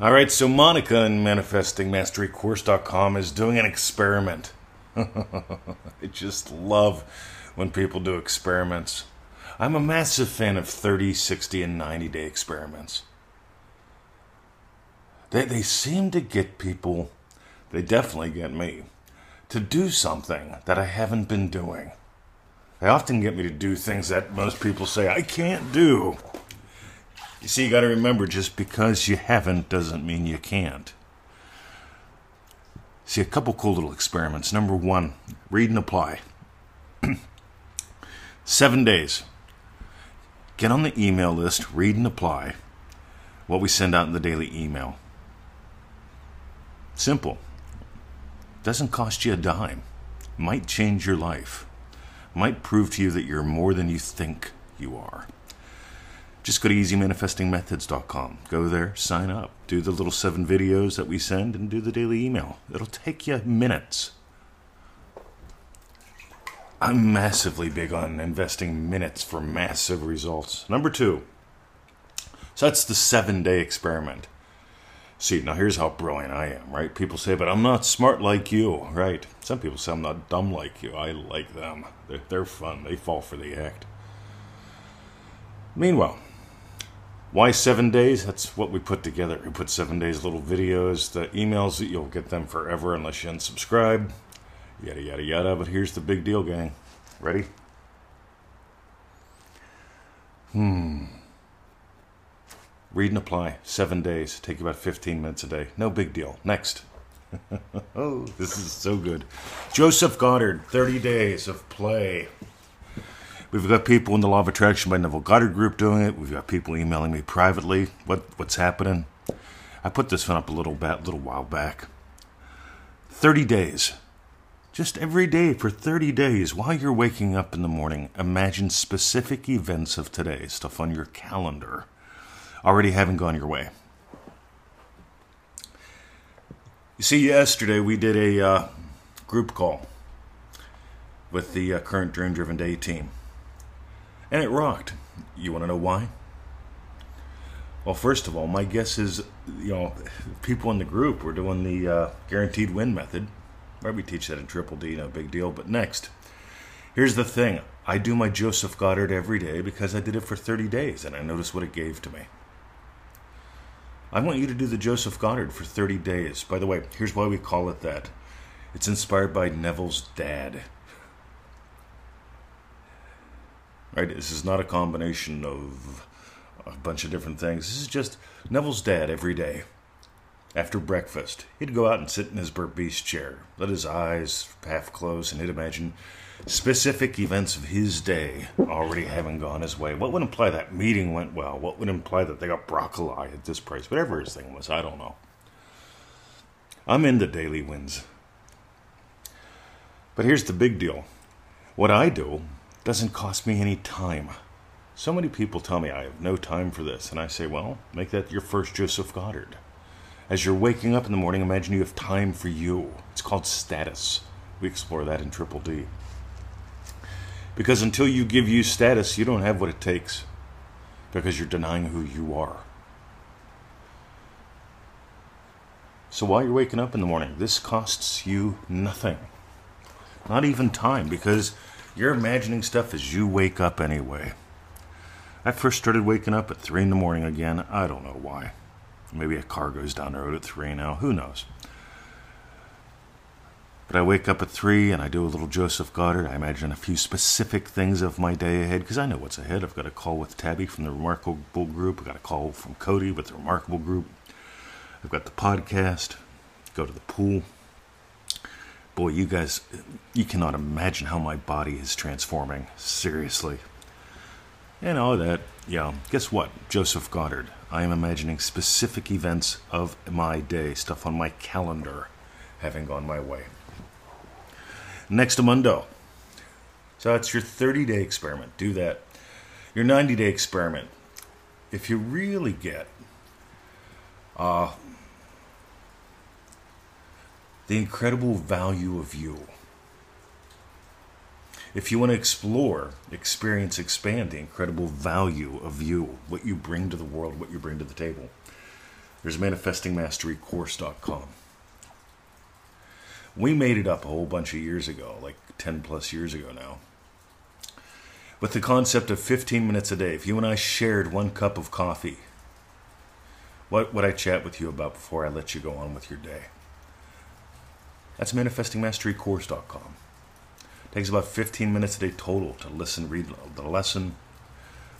All right, so Monica in ManifestingMasteryCourse.com is doing an experiment. I just love when people do experiments. I'm a massive fan of 30, 60, and 90 day experiments. They, they seem to get people, they definitely get me, to do something that I haven't been doing. They often get me to do things that most people say I can't do. You see, you got to remember just because you haven't doesn't mean you can't. See, a couple cool little experiments. Number one, read and apply. Seven days. Get on the email list, read and apply what we send out in the daily email. Simple. Doesn't cost you a dime. Might change your life. Might prove to you that you're more than you think you are just go to easymanifestingmethods.com. Go there, sign up, do the little seven videos that we send, and do the daily email. It'll take you minutes. I'm massively big on investing minutes for massive results. Number two. So that's the seven day experiment. See, now here's how brilliant I am, right? People say, but I'm not smart like you, right? Some people say I'm not dumb like you. I like them. They're, they're fun, they fall for the act. Meanwhile, why seven days? That's what we put together. We put seven days little videos, the emails, that you'll get them forever unless you unsubscribe, yada, yada, yada. But here's the big deal, gang. Ready? Hmm. Read and apply. Seven days. Take about 15 minutes a day. No big deal. Next. oh, this is so good. Joseph Goddard, 30 days of play. We've got people in the Law of Attraction by Neville Goddard group doing it. We've got people emailing me privately what what's happening. I put this one up a little bit, little while back. 30 days. Just every day for 30 days while you're waking up in the morning, imagine specific events of today, stuff on your calendar, already having gone your way. You see, yesterday we did a uh, group call with the uh, current Dream Driven Day team and it rocked. You want to know why? Well, first of all, my guess is, you know, people in the group were doing the uh, guaranteed win method. Right, we teach that in Triple D, no big deal. But next, here's the thing I do my Joseph Goddard every day because I did it for 30 days and I noticed what it gave to me. I want you to do the Joseph Goddard for 30 days. By the way, here's why we call it that it's inspired by Neville's dad. Right? This is not a combination of a bunch of different things. This is just Neville's dad every day. After breakfast, he'd go out and sit in his Beast chair, let his eyes half close, and he'd imagine specific events of his day already having gone his way. What would imply that meeting went well? What would imply that they got broccoli at this price? Whatever his thing was, I don't know. I'm into daily wins. But here's the big deal. What I do doesn't cost me any time. So many people tell me I have no time for this, and I say, well, make that your first Joseph Goddard. As you're waking up in the morning, imagine you have time for you. It's called status. We explore that in Triple D. Because until you give you status, you don't have what it takes. Because you're denying who you are. So while you're waking up in the morning, this costs you nothing. Not even time, because you're imagining stuff as you wake up anyway. I first started waking up at 3 in the morning again. I don't know why. Maybe a car goes down the road at 3 now. Who knows? But I wake up at 3 and I do a little Joseph Goddard. I imagine a few specific things of my day ahead because I know what's ahead. I've got a call with Tabby from the Remarkable Group. I've got a call from Cody with the Remarkable Group. I've got the podcast. Go to the pool boy, you guys, you cannot imagine how my body is transforming. Seriously. And all that, yeah, guess what? Joseph Goddard. I am imagining specific events of my day, stuff on my calendar having gone my way. Next Mundo. So that's your 30 day experiment. Do that. Your 90 day experiment. If you really get uh, the incredible value of you. If you want to explore, experience, expand the incredible value of you, what you bring to the world, what you bring to the table, There's manifestingmasterycourse.com. We made it up a whole bunch of years ago, like 10 plus years ago now, with the concept of 15 minutes a day. If you and I shared one cup of coffee, what would I chat with you about before I let you go on with your day? That's manifestingmasterycourse.com. Takes about 15 minutes a day total to listen, read the lesson.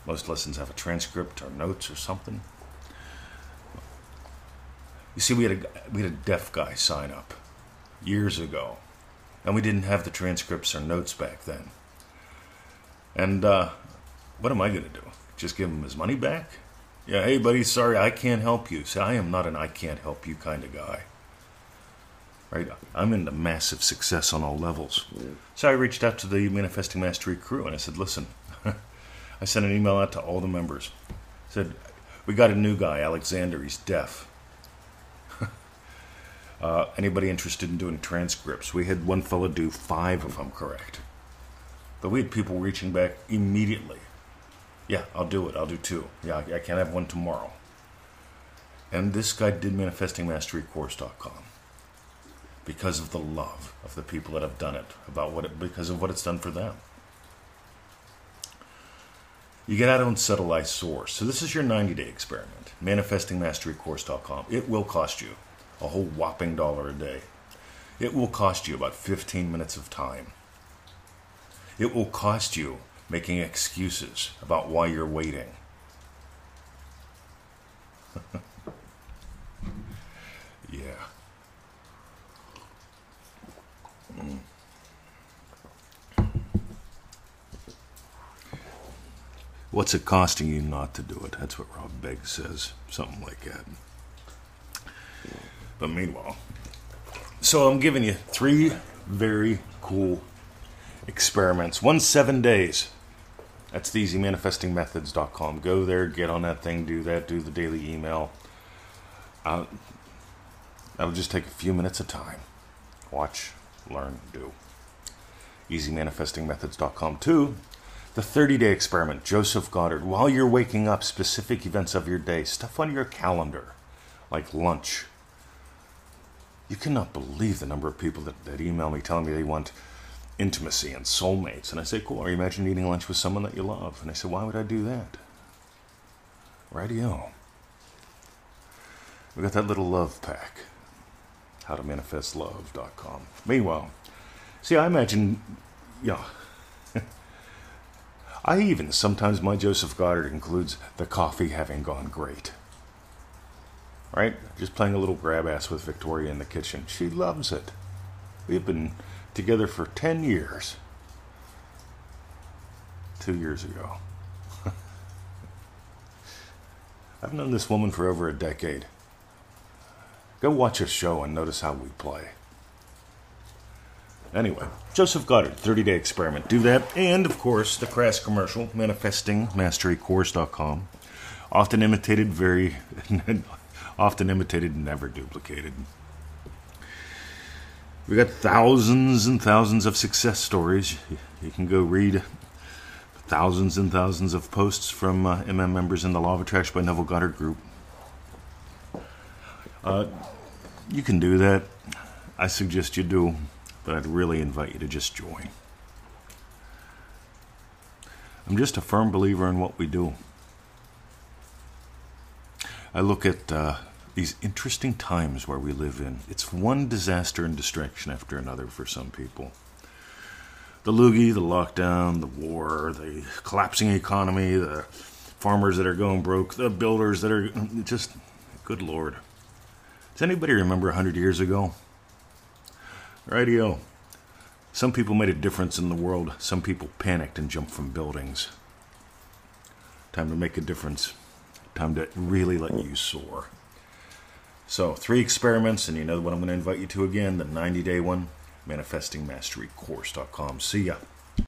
Most lessons have a transcript or notes or something. You see, we had a we had a deaf guy sign up years ago, and we didn't have the transcripts or notes back then. And uh, what am I going to do? Just give him his money back? Yeah, hey buddy, sorry, I can't help you. See, I am not an I can't help you kind of guy. Right? I'm into massive success on all levels. So I reached out to the Manifesting Mastery crew and I said, listen, I sent an email out to all the members. I said, we got a new guy, Alexander. He's deaf. uh, anybody interested in doing transcripts? We had one fellow do five, if I'm correct. But we had people reaching back immediately. Yeah, I'll do it. I'll do two. Yeah, I can't have one tomorrow. And this guy did manifestingmasterycourse.com because of the love of the people that have done it, about what it, because of what it's done for them. You get out on Settle Source. So this is your 90-day experiment, manifestingmasterycourse.com. It will cost you a whole whopping dollar a day. It will cost you about 15 minutes of time. It will cost you making excuses about why you're waiting. yeah. Mm. What's it costing you not to do it? That's what Rob Beggs says. Something like that. But meanwhile, so I'm giving you three very cool experiments. One seven days. That's the easymanifestingmethods.com. Go there, get on that thing, do that, do the daily email. That'll just take a few minutes of time. Watch, learn, do. Easymanifestingmethods.com. Two, the 30 day experiment, Joseph Goddard. While you're waking up, specific events of your day, stuff on your calendar, like lunch. You cannot believe the number of people that, that email me telling me they want intimacy and soulmates. And I say, cool, you imagine eating lunch with someone that you love? And I said, why would I do that? Radio. We got that little love pack. How to manifest love.com. Meanwhile, see, I imagine, yeah. I even, sometimes my Joseph Goddard includes the coffee having gone great. Right? Just playing a little grab ass with Victoria in the kitchen. She loves it. We've been together for 10 years. Two years ago. I've known this woman for over a decade. Go watch a show and notice how we play. Anyway, Joseph Goddard, 30 day experiment. Do that. And, of course, the crass commercial, manifestingmasterycourse.com. Often imitated, very, often imitated, never duplicated. We got thousands and thousands of success stories. You can go read thousands and thousands of posts from uh, MM members in the Law of Attraction by Neville Goddard group. Uh, you can do that. I suggest you do, I'd really invite you to just join. I'm just a firm believer in what we do. I look at uh, these interesting times where we live in. It's one disaster and distraction after another for some people. The loogie, the lockdown, the war, the collapsing economy, the farmers that are going broke, the builders that are just, good lord. Does anybody remember 100 years ago? Radio. Some people made a difference in the world. Some people panicked and jumped from buildings. Time to make a difference. Time to really let you soar. So, three experiments, and you know what I'm going to invite you to again the 90 day one, manifestingmasterycourse.com. See ya.